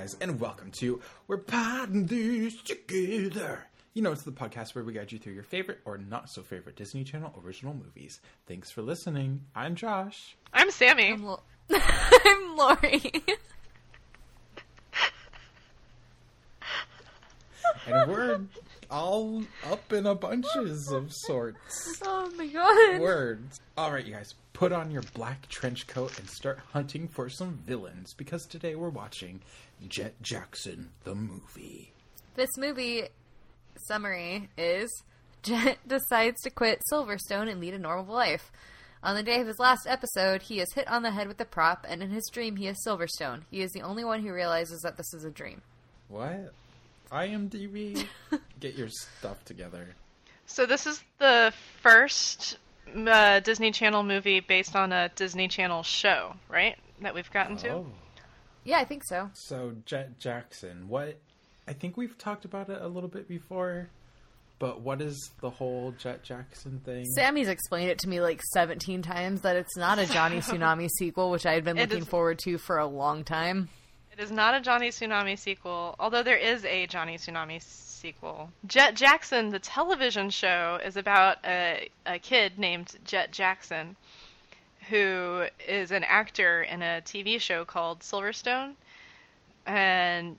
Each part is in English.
you guys, and welcome to We're Potting This Together. You know, it's the podcast where we guide you through your favorite or not so favorite Disney Channel original movies. Thanks for listening. I'm Josh. I'm Sammy. I'm, Lo- I'm Lori. And we're all up in a bunches of sorts. oh my god. Words. All right, you guys, put on your black trench coat and start hunting for some villains because today we're watching Jett Jackson, the movie. This movie summary is Jett decides to quit Silverstone and lead a normal life. On the day of his last episode, he is hit on the head with a prop, and in his dream, he is Silverstone. He is the only one who realizes that this is a dream. What? IMDb? Get your stuff together. So this is the first uh, Disney Channel movie based on a Disney Channel show, right? That we've gotten to. Yeah, I think so. So Jett Jackson, what? I think we've talked about it a little bit before, but what is the whole Jett Jackson thing? Sammy's explained it to me like 17 times that it's not a Johnny Tsunami sequel, which I had been It looking is- forward to for a long time. It is not a Johnny Tsunami sequel, although there is a Johnny Tsunami sequel. Jett Jackson, the television show, is about a, a kid named Jett Jackson who is an actor in a TV show called Silverstone. And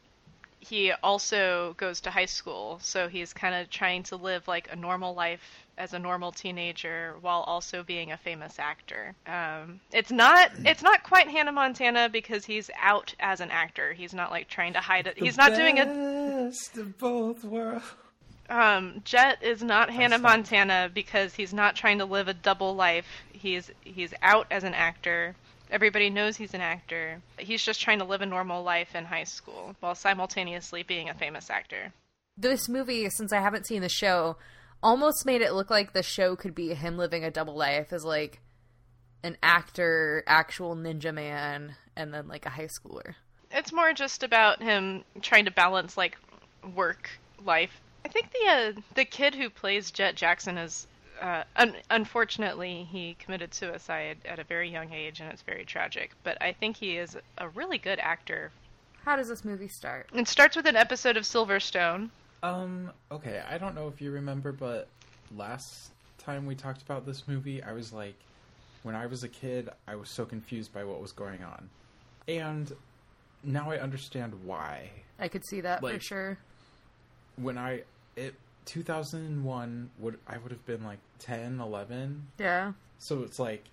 he also goes to high school, so he's kind of trying to live like a normal life as a normal teenager while also being a famous actor. Um, it's not it's not quite Hannah Montana because he's out as an actor. He's not like trying to hide it. He's not doing a best of both worlds. Um, Jett is not Hannah fine. Montana because he's not trying to live a double life. He's he's out as an actor. Everybody knows he's an actor. He's just trying to live a normal life in high school while simultaneously being a famous actor. this movie, since I haven't seen the show, almost made it look like the show could be him living a double life as like an actor, actual ninja man, and then like a high schooler. It's more just about him trying to balance like work life. I think the uh, the kid who plays Jett Jackson is uh, un- unfortunately he committed suicide at a very young age and it's very tragic. But I think he is a really good actor. How does this movie start? It starts with an episode of Silverstone. Um, okay, I don't know if you remember, but last time we talked about this movie, I was like, when I was a kid, I was so confused by what was going on. And now I understand why. I could see that for sure. When I, it, 2001, would I would have been like 10, 11. Yeah. So it's like,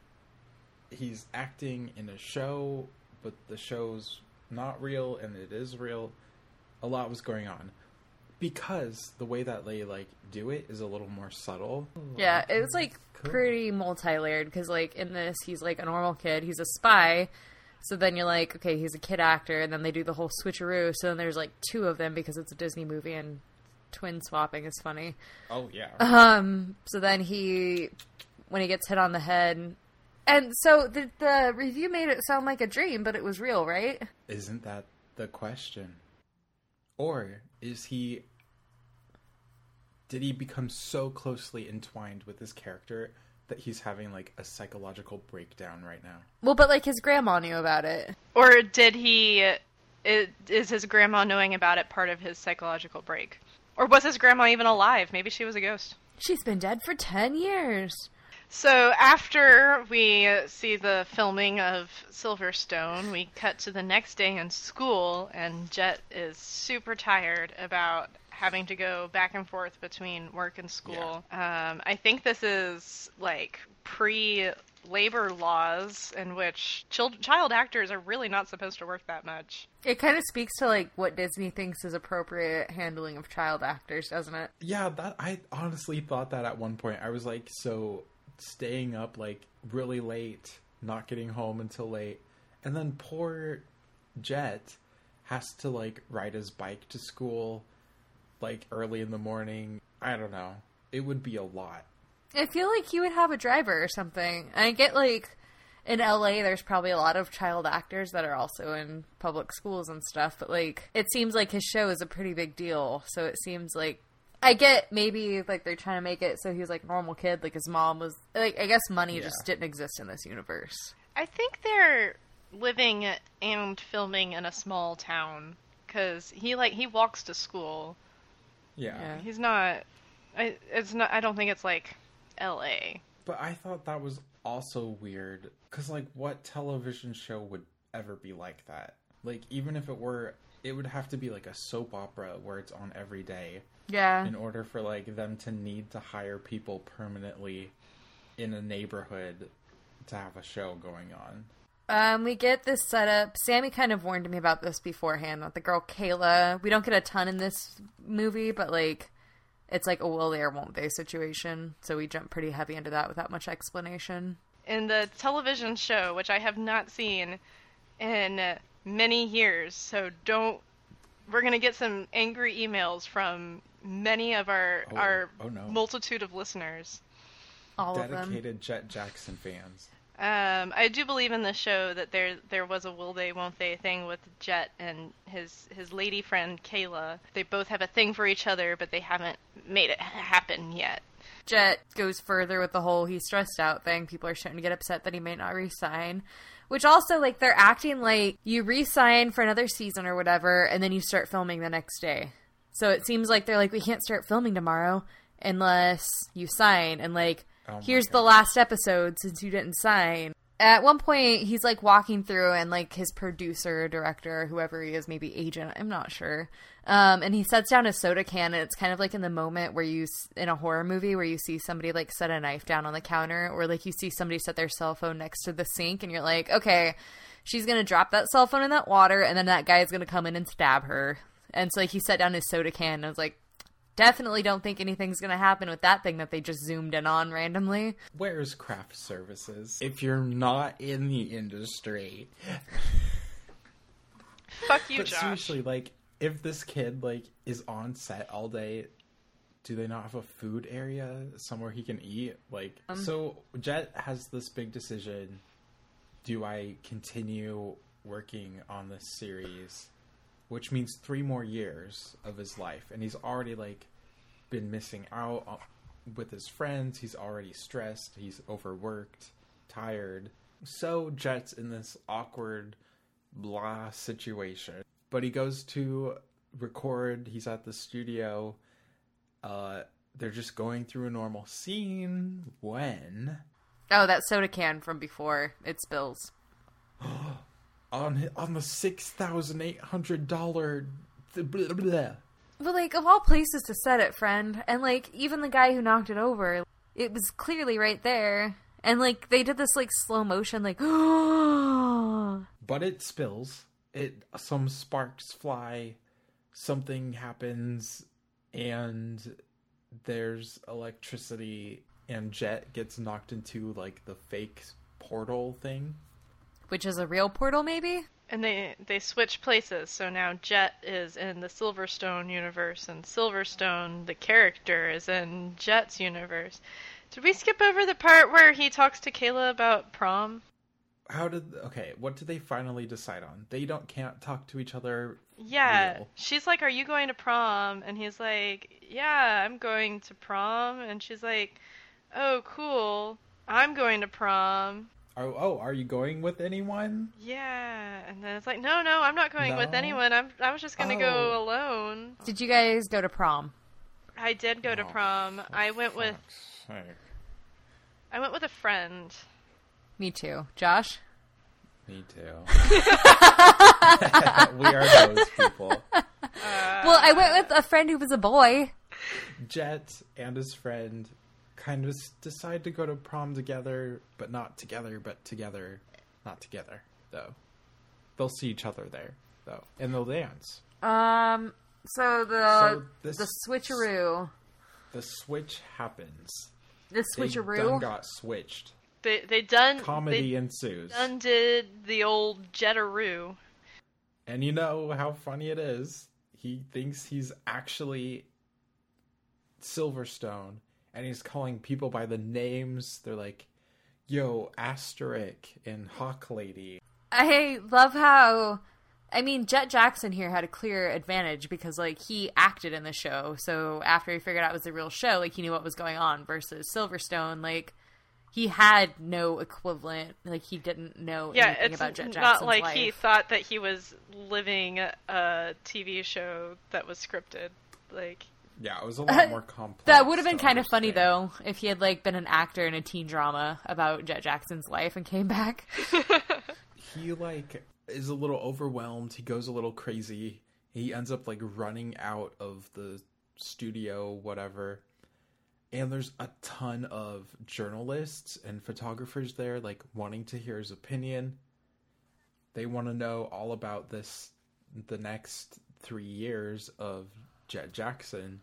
he's acting in a show, but the show's not real and it is real. A lot was going on. Because the way that they like do it is a little more subtle. Yeah, it was like Cool. pretty multi-layered because like in this he's like a normal kid, he's a spy. So then you're like, okay, he's a kid actor, and then they do the whole switcheroo. So then there's like two of them because it's a Disney movie and twin swapping is funny. Oh yeah. Um, so then he, when he gets hit on the head, and so the the review made it sound like a dream, but it was real, right? Isn't that the question? Or is he did he become so closely entwined with his character that he's having like a psychological breakdown right now? Well, but like his grandma knew about it. Or did he. Is his grandma knowing about it part of his psychological break? Or was his grandma even alive? Maybe she was a ghost. She's been dead for ten years. So after we see the filming of Silverstone, we cut to the next day in school, and Jett is super tired about having to go back and forth between work and school. Um, I think this is like pre labor laws in which child, child actors are really not supposed to work that much. It kind of speaks to like what Disney thinks is appropriate handling of child actors, doesn't it? Yeah, that I honestly thought that at one point. I was like so staying up like really late, not getting home until late. And then poor Jett has to like ride his bike to school like early in the morning. I don't know. It would be a lot. I feel like he would have a driver or something. I get like in LA there's probably a lot of child actors that are also in public schools and stuff, but like it seems like his show is a pretty big deal. So it seems like I get maybe like they're trying to make it so he's like normal kid, like his mom was like I guess money Yeah. just didn't exist in this universe. I think they're living and filming in a small town because he like he walks to school. Yeah. Yeah. He's not. I, it's not. I don't think it's like L.A. But I thought that was also weird because, like, what television show would ever be like that? Like, even if it were, it would have to be like a soap opera where it's on every day Yeah. in order for like them to need to hire people permanently in a neighborhood to have a show going on. Um, we get this setup. Sammy kind of warned me about this beforehand. That the girl Kayla, we don't get a ton in this movie, but like, it's like a will they or won't they situation. So we jump pretty heavy into that without much explanation. in the television show, which I have not seen in many years. So don't. We're gonna get some angry emails from many of our Oh, our oh no. multitude of listeners. All of them. Dedicated Jett Jackson fans. Um, I do believe in the show that there there was a will they won't they thing with Jett and his his lady friend Kayla. They both have a thing for each other, but they haven't made it happen yet. Jett goes further with the whole he's stressed out thing. People are starting to get upset that he may not resign. Which also, like, they're acting like you resign for another season or whatever, and then you start filming the next day. So it seems like they're like, we can't start filming tomorrow unless you sign. And, like, Oh here's the last episode since you didn't sign. At one point, he's like walking through, and like his producer, director, whoever he is, maybe agent, I'm not sure. Um, and he sets down a soda can, and it's kind of like in the moment where you, in a horror movie, where you see somebody like set a knife down on the counter, or like you see somebody set their cell phone next to the sink, and you're like, okay, she's gonna drop that cell phone in that water, and then that guy is gonna come in and stab her. And so like he set down his soda can, and I was like, definitely don't think anything's gonna happen with that thing that they just zoomed in on randomly. Where's craft services? If you're not in the industry. Fuck you, but Josh. seriously, like, if this kid like is on set all day, do they not have a food area somewhere he can eat? Like, um. so Jett has this big decision: Do I continue working on this series, which means three more years of his life, and he's already like been missing out with his friends. He's already stressed. He's overworked, tired. So Jett's in this awkward blah situation. But he goes to record. He's at the studio. Uh, they're just going through a normal scene when Oh, that soda can from before it spills. on on the six thousand eight hundred dollar. But like of all places to set it, friend, and like even the guy who knocked it over, it was clearly right there. And like they did this like slow motion, like But it spills. It some sparks fly. Something happens, and there's electricity. And Jett gets knocked into like the fake portal thing. Which is a real portal, maybe. And they they switch places, so now Jett is in the Silverstone universe, and Silverstone, the character, is in Jett's universe. Did we skip over the part where he talks to Kayla about prom? How did okay? What did they finally decide on? They don't can't talk to each other. Yeah, Real. she's like, "Are you going to prom?" And he's like, "Yeah, I'm going to prom." And she's like, "Oh, cool. I'm going to prom." Oh, oh, are you going with anyone? Yeah, and then it's like, "No, no, I'm not going with anyone. I'm I was just going to Oh. go alone." Did you guys go to prom? I did go to Oh, prom. I went with sake. I went with a friend. Me too. Josh? Me too. we are those people. Uh, well, I went with a friend who was a boy. Jett and his friend kind of decide to go to prom together, but not together, but together, not together, though. They'll see each other there, though, and they'll dance. Um, so the So this- the switcheroo, The switch happens. the They done switcheroo. got switched. They they done Comedy they ensues. undid the old Jetaroo. And you know how funny it is. He thinks he's actually Silverstone, and he's calling people by the names. They're like, "Yo, Asterisk and Hawk Lady." I love how. I mean, Jett Jackson here had a clear advantage because, like, he acted in the show. So after he figured out it was a real show, like, he knew what was going on. Versus Silverstone, like, he had no equivalent. Like he didn't know Yeah, anything it's about Jett not like life. he thought that he was living a TV show that was scripted. Like, Yeah, it was a lot more complex. That would have been kind of funny though if he had like been an actor in a teen drama about Jett Jackson's life and came back. he like is a little overwhelmed. He goes a little crazy. He ends up like running out of the studio whatever. And there's a ton of journalists and photographers there like wanting to hear his opinion. They want to know all about this the next three years of jett jackson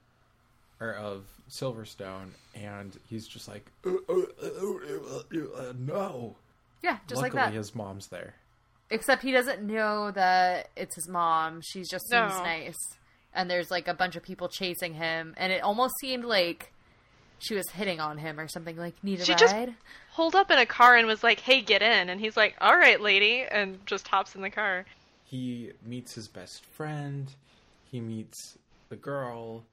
or of silverstone and he's just like "Uh, uh, uh, uh, uh, no yeah, just Luckily, like that. his mom's there. Except he doesn't know that it's his mom. She just seems No. nice. And there's like a bunch of people chasing him, and it almost seemed like she was hitting on him or something. Like, need a She just- ride? pulled up in a car and was like, "Hey, get in," and he's like, "All right, lady," and just hops in the car. He meets his best friend. He meets the girl.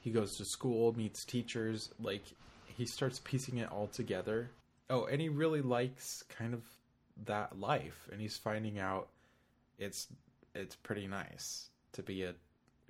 He goes to school, meets teachers. Like, he starts piecing it all together. Oh, and he really likes kind of that life, and he's finding out it's it's pretty nice to be a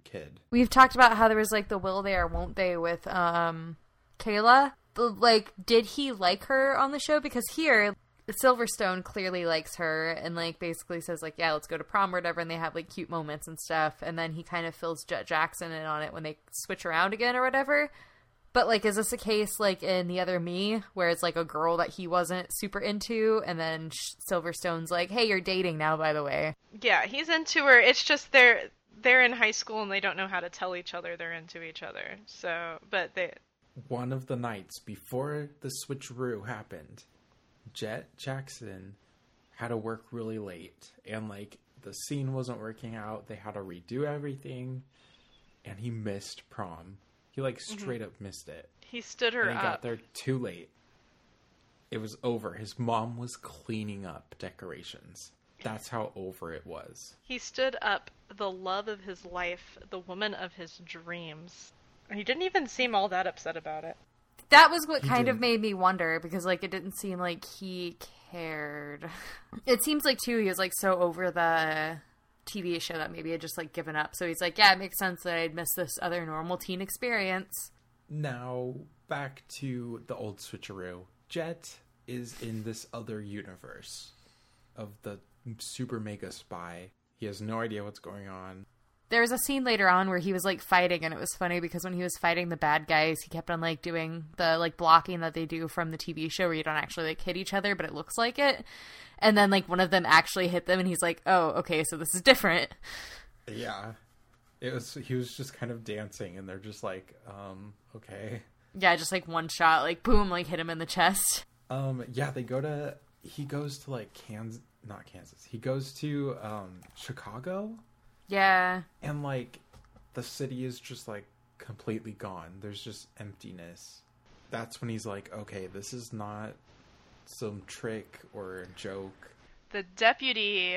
kid. We've talked about how there was like the will they or won't they with um Kayla. Like, did he like her on the show? Because here, Silverstone clearly likes her and like basically says like, yeah, let's go to prom or whatever, and they have like cute moments and stuff. And then he kind of fills Jett Jackson in on it when they switch around again or whatever. But like, is this a case like in the other me where it's like a girl that he wasn't super into, and then Silverstone's like, hey, you're dating now, by the way. Yeah, he's into her. It's just they're they're in high school and they don't know how to tell each other they're into each other. So, but they One of the nights before the switcheroo happened, Jett Jackson had to work really late, and like the scene wasn't working out. They had to redo everything, and he missed prom. He like mm-hmm. straight up missed it, he stood her and he got there too late. It was over. His mom was cleaning up decorations. That's how over it was. He stood up the love of his life, the woman of his dreams. And he didn't even seem all that upset about it. That was what He kind of didn't. made me wonder because like it didn't seem like he cared. It seems like too he was like so over the TV show that maybe had just like given up. So he's like, yeah, it makes sense that I'd miss this other normal teen experience. Now back to the old switcheroo. Jet is in this other universe of the super mega spy. He has no idea what's going on. There was a scene later on where he was like fighting, and it was funny because when he was fighting the bad guys, he kept on like doing the like blocking that they do from the TV show where you don't actually like hit each other, but it looks like it. And then like one of them actually hit them, and he's like, "Oh, okay, so this is different." Yeah. It was he was just kind of dancing and they're just like, um, okay. Yeah, just like one shot, like boom, like hit him in the chest. Um yeah, they go to he goes to like Kansas not Kansas. He goes to um Chicago Yeah, and like the city is just like completely gone. There's just emptiness. That's when he's like, okay, this is not some trick or a joke. The deputy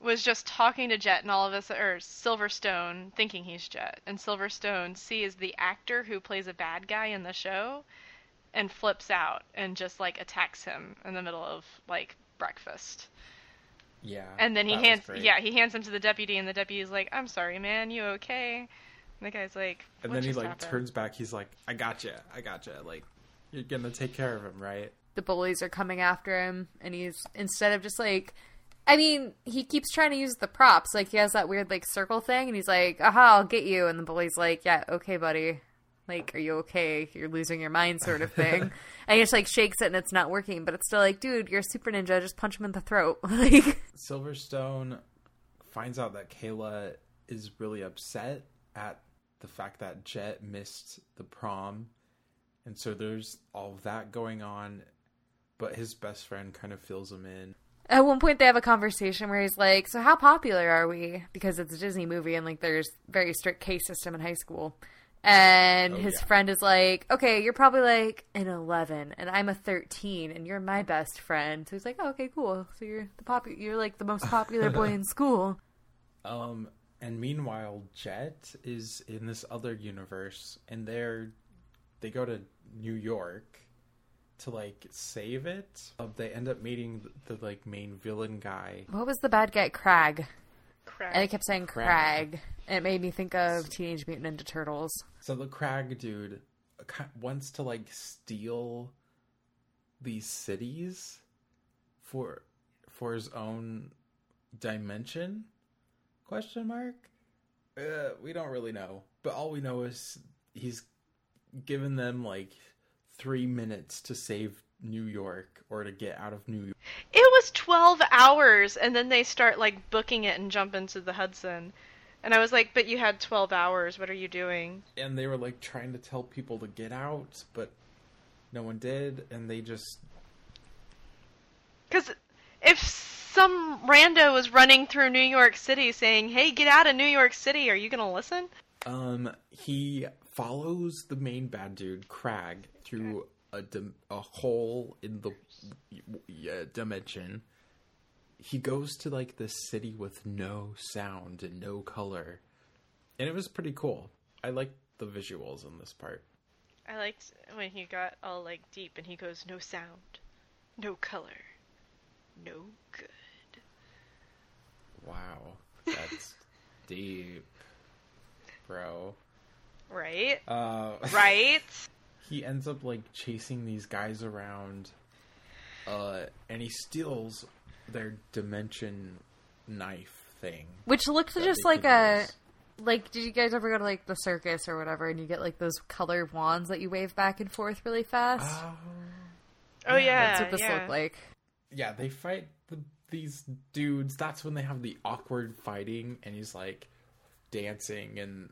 was just talking to Jett and all of us, or Silverstone, thinking he's Jett, and Silverstone sees the actor who plays a bad guy in the show, and flips out and just like attacks him in the middle of like breakfast. Yeah. And then he hands, yeah, he hands him to the deputy, and the deputy's like, "I'm sorry, man, you okay?" And the guy's like, And "What then he like happened?" turns back. He's like, "I got gotcha, I got gotcha." Like, you're gonna take care of him, right? the bullies are coming after him, and he's instead of just like, I mean, he keeps trying to use the props. Like he has that weird like circle thing, and he's like, "Aha, I'll get you," and the bully's like, "Yeah, okay, buddy." Like, are you okay? You're losing your mind, sort of thing. and he just like shakes it, and it's not working. But it's still like, dude, you're a super ninja. Just punch him in the throat. like, Silverstone finds out that Kayla is really upset at the fact that Jett missed the prom. And so there's all of that going on, but his best friend kind of fills him in. At one point, they have a conversation where he's like, "So how popular are we?" Because it's a Disney movie, and like there's very strict case system in high school. And Oh, his yeah. friend is like, "Okay, you're probably like an 11, and I'm a 13, and you're my best friend." So he's like, oh, "Okay, cool. So you're the pop, you're like the most popular boy in school." Um, and meanwhile, Jett is in this other universe, and they're they go to New York, to like save it. Uh, they end up meeting the, the like main villain guy. What was the bad guy? Crag. Crap. And I kept saying Crag. Crag. And it made me think of Teenage Mutant Ninja Turtles. So the crag dude wants to like steal these cities for for his own dimension? Question mark. Uh, we don't really know, but all we know is he's given them like three minutes to save New York or to get out of New York. It was 12 hours, and then they start like booking it and jump into the Hudson. And I was like, but you had 12 hours. What are you doing? and they were like trying to tell people to get out, but no one did, and they just Because if some rando was running through New York City saying, hey, get out of New York City, are you going to listen? um he follows the main bad dude Crag through a dim- a hole in the yeah, dimension. He goes to like this city with no sound and no color, and it was pretty cool. I liked the visuals in this part. I liked when he got all like deep and he goes, no sound, no color, no good. Wow, that's deep, bro. Right? Uh, Right? he ends up like chasing these guys around uh and he steals their dimension knife thing Which looked that just like a. use. Like, did you guys ever go to like the circus or whatever, and you get like those color wands that you wave back and forth really fast? oh Oh yeah, That's what this yeah. looked like. yeah they fight the, these dudes that's when they have the awkward fighting and he's like dancing and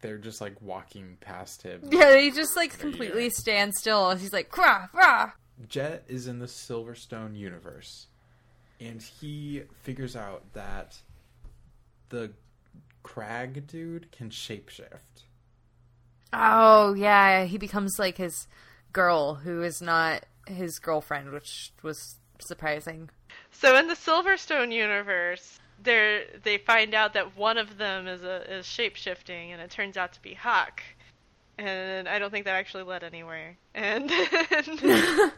they're just like walking past him Yeah, they just like completely stand still. and He's like, "Crah, rah." Jett is in the Silverstone universe, and he figures out that the Crag dude can shapeshift. Oh yeah, he becomes like his girl, who is not his girlfriend, which was surprising. So in the Silverstone universe, they they find out that one of them is a is shape shifting, and it turns out to be Hawk. And I don't think that actually led anywhere. And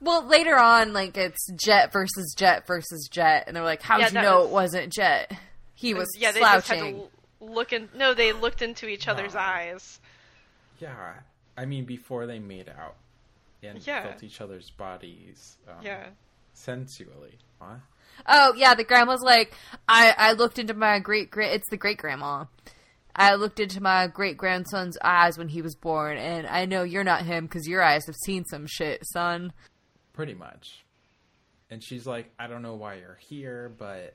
Well, later on, like it's Jett versus Jett versus Jett, and they're like, "How'd Yeah, you that know was- it wasn't Jett? He was yeah, they just had slouching." to l- look in. No, they looked into each other's No. eyes. Yeah, I mean before they made out and Yeah. felt each other's bodies. Um, Yeah. sensually. Huh? Oh yeah, the grandma's like, I I looked into my great great. It's the great grandma. I looked into my great grandson's eyes when he was born, and I know you're not him because your eyes have seen some shit, son. Pretty much. And she's like, I don't know why you're here, but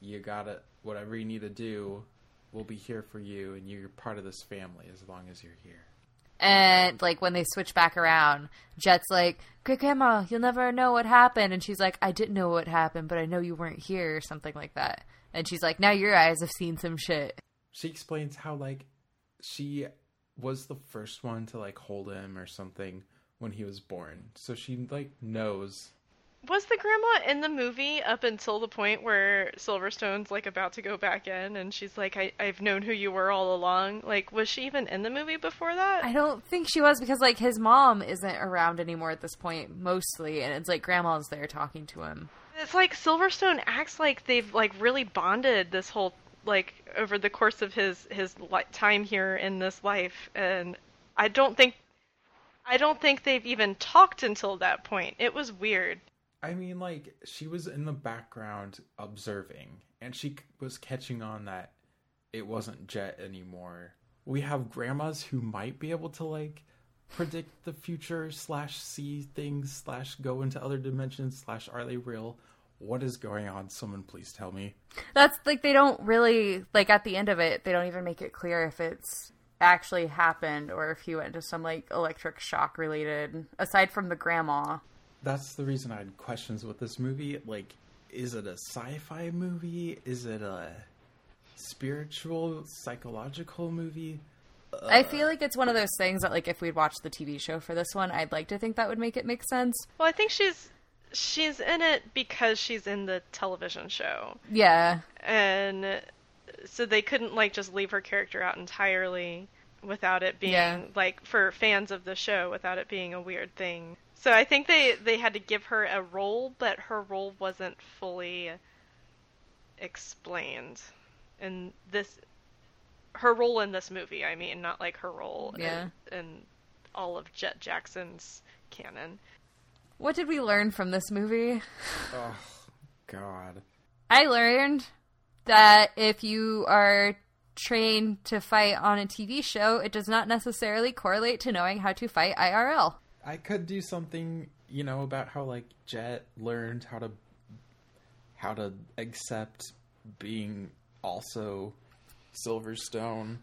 you gotta whatever you need to do. We'll be here for you, and you're part of this family as long as you're here. And like when they switch back around, Jett's like, "Great grandma, you'll never know what happened," and she's like, "I didn't know what happened, but I know you weren't here," or something like that. And she's like, "Now your eyes have seen some shit." She explains how like she was the first one to like hold him or something when he was born so she like knows Was the grandma in the movie up until the point where Silverstone's like about to go back in, and she's like, I- "I've known who you were all along." Like, was she even in the movie before that? I don't think she was because like his mom isn't around anymore at this point, mostly, and it's like grandma's there talking to him. It's like Silverstone acts like they've like really bonded this whole like over the course of his his time here in this life, and I don't think I don't think they've even talked until that point. It was weird. i mean like she was in the background observing and she was catching on that it wasn't jett anymore we have grandmas who might be able to like predict the future slash see things slash go into other dimensions slash are they real what is going on someone please tell me That's like they don't really like at the end of it, they don't even make it clear if it's actually happened or if he went to some like electric shock related aside from the grandma. that's the reason I had questions with this movie. Like, is it a sci-fi movie? Is it a spiritual, psychological movie? I uh, feel like it's one of those things that like if we'd watched the TV show for this one, I'd like to think that would make it make sense. Well, I think she's she's in it because she's in the television show, Yeah. and so they couldn't like just leave her character out entirely without it being Yeah. like for fans of the show without it being a weird thing So I think they they had to give her a role, but her role wasn't fully explained. And this her role in this movie, I mean, not like her role Yeah. in, in all of Jett Jackson's canon. What did we learn from this movie? Oh, God. I learned that if you are trained to fight on a TV show, it does not necessarily correlate to knowing how to fight IRL. I could do something, you know, about how like Jett learned how to how to accept being also Silverstone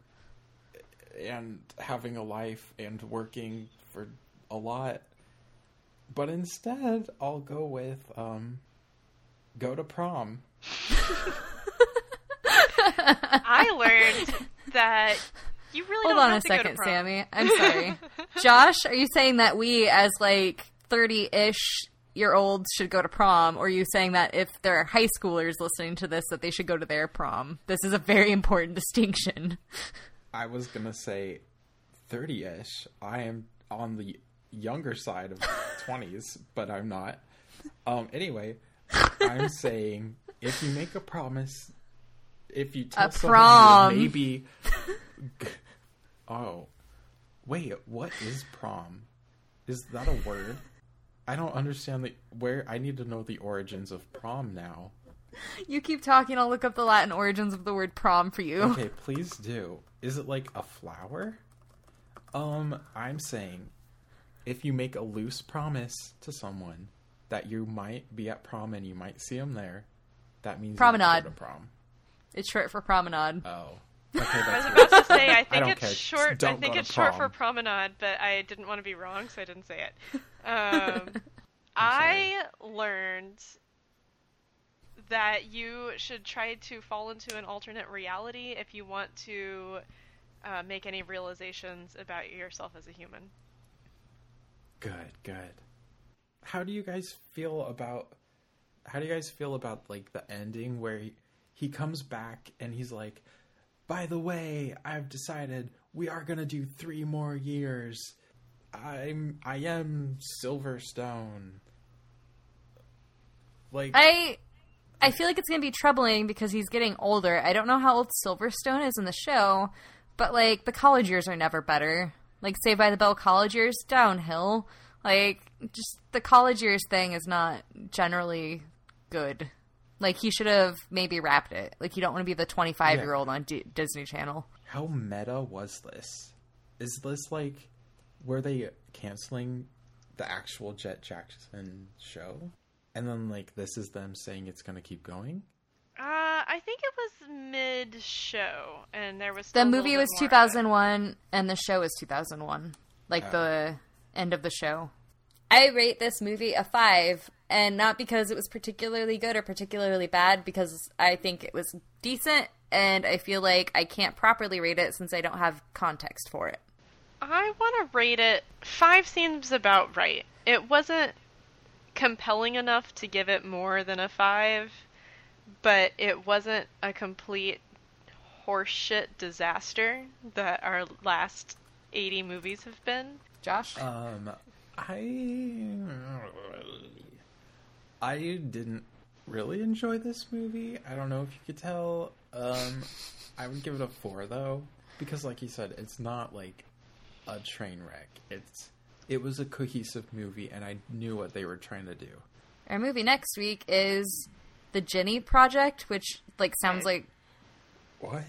and having a life and working for a lot. But instead, I'll go with um go to prom. I learned that you really Hold don't on have a to second. Sammy. I'm sorry. Josh, are you saying that we, as like 30 ish year olds, should go to prom? Or are you saying that if there are high schoolers listening to this, that they should go to their prom? This is a very important distinction. I was gonna say 30 ish. I am on the younger side of 20s, but I'm not. Um, anyway, I'm saying if you make a promise, if you tell A someone prom. maybe. oh. Wait, what is prom? Is that a word? I don't understand the where I need to know the origins of prom now. You keep talking, I'll look up the Latin origins of the word prom for you. Okay, please do. Is it like a flower? Um, I'm saying if you make a loose promise to someone that you might be at prom and you might see them there, that means you to Promenade. prom. It's short for promenade. Oh, okay, I was about to say I think don't it's care. Short. I think it's short for promenade, but I didn't want to be wrong, so I didn't say it. Um, I learned that you should try to fall into an alternate reality if you want to uh, make any realizations about yourself as a human. Good, good. How do you guys feel about how do you guys feel about like the ending where he, he comes back and he's like, "By the way, I've decided we are going to do 3 more years. I'm I am Silverstone." Like I I feel like it's gonna be troubling because he's getting older. I don't know how old Silverstone is in the show, but like the college years are never better. Like Saved by the Bell college years downhill. Like just the college years thing is not generally good. Like he should have maybe wrapped it. Like you don't want to be the 25 year old on D- Disney Channel. how meta was this? Is this like were they canceling the actual Jett Jackson show? And then like this is them saying it's going to keep going? Uh, I think it was mid show, and there was The still a movie little was bit more of it. 2001 and the show was 2001. Like Oh. the end of the show. I rate this movie a 5 and not because it was particularly good or particularly bad because I think it was decent and I feel like I can't properly rate it since I don't have context for it. I want to rate it five seems about right. It wasn't compelling enough to give it more than a five, but it wasn't a complete horseshit disaster that our last 80 movies have been. Josh? Um I I didn't really enjoy this movie. I don't know if you could tell. Um I would give it a 4 though because like you said it's not like a train wreck. It's it was a cohesive movie and I knew what they were trying to do. Our movie next week is The Jennie Project, which like sounds like What?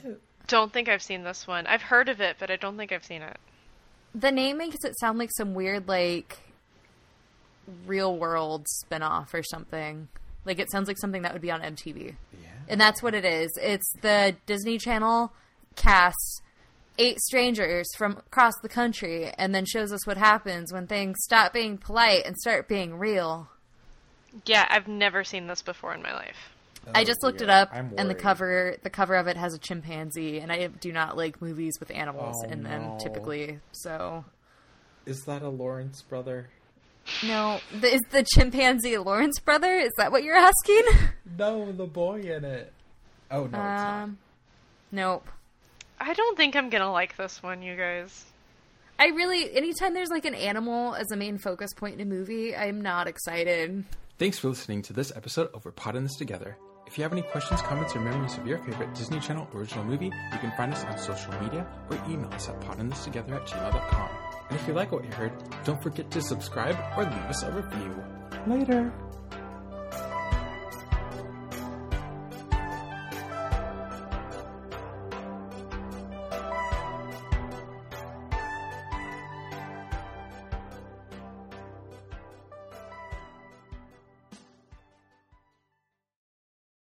Don't think I've seen this one. I've heard of it, but I don't think I've seen it. the name makes it sound like some weird like real world spin-off or something. Like it sounds like something that would be on MTV. Yeah. And that's what it is. It's the Disney Channel casts eight strangers from across the country and then shows us what happens when things stop being polite and start being real. Yeah, I've never seen this before in my life. I Oh, just looked dear. it up and the cover the cover of it has a chimpanzee and I do not like movies with animals Oh, in them no. typically. So Is that a Lawrence brother? no, the, is the chimpanzee Lawrence brother? Is that what you're asking? No, the boy in it. Oh no, it's not. Um, nope. I don't think I'm gonna like this one, you guys. I really, anytime there's like an animal as a main focus point in a movie, I'm not excited. Thanks for listening to this episode of We're Potting This Together. If you have any questions, comments, or memories of your favorite Disney Channel original movie, you can find us on social media or email us at pottingthistogether at gmail.com. And if you like what you heard, don't forget to subscribe or leave us a review. Later!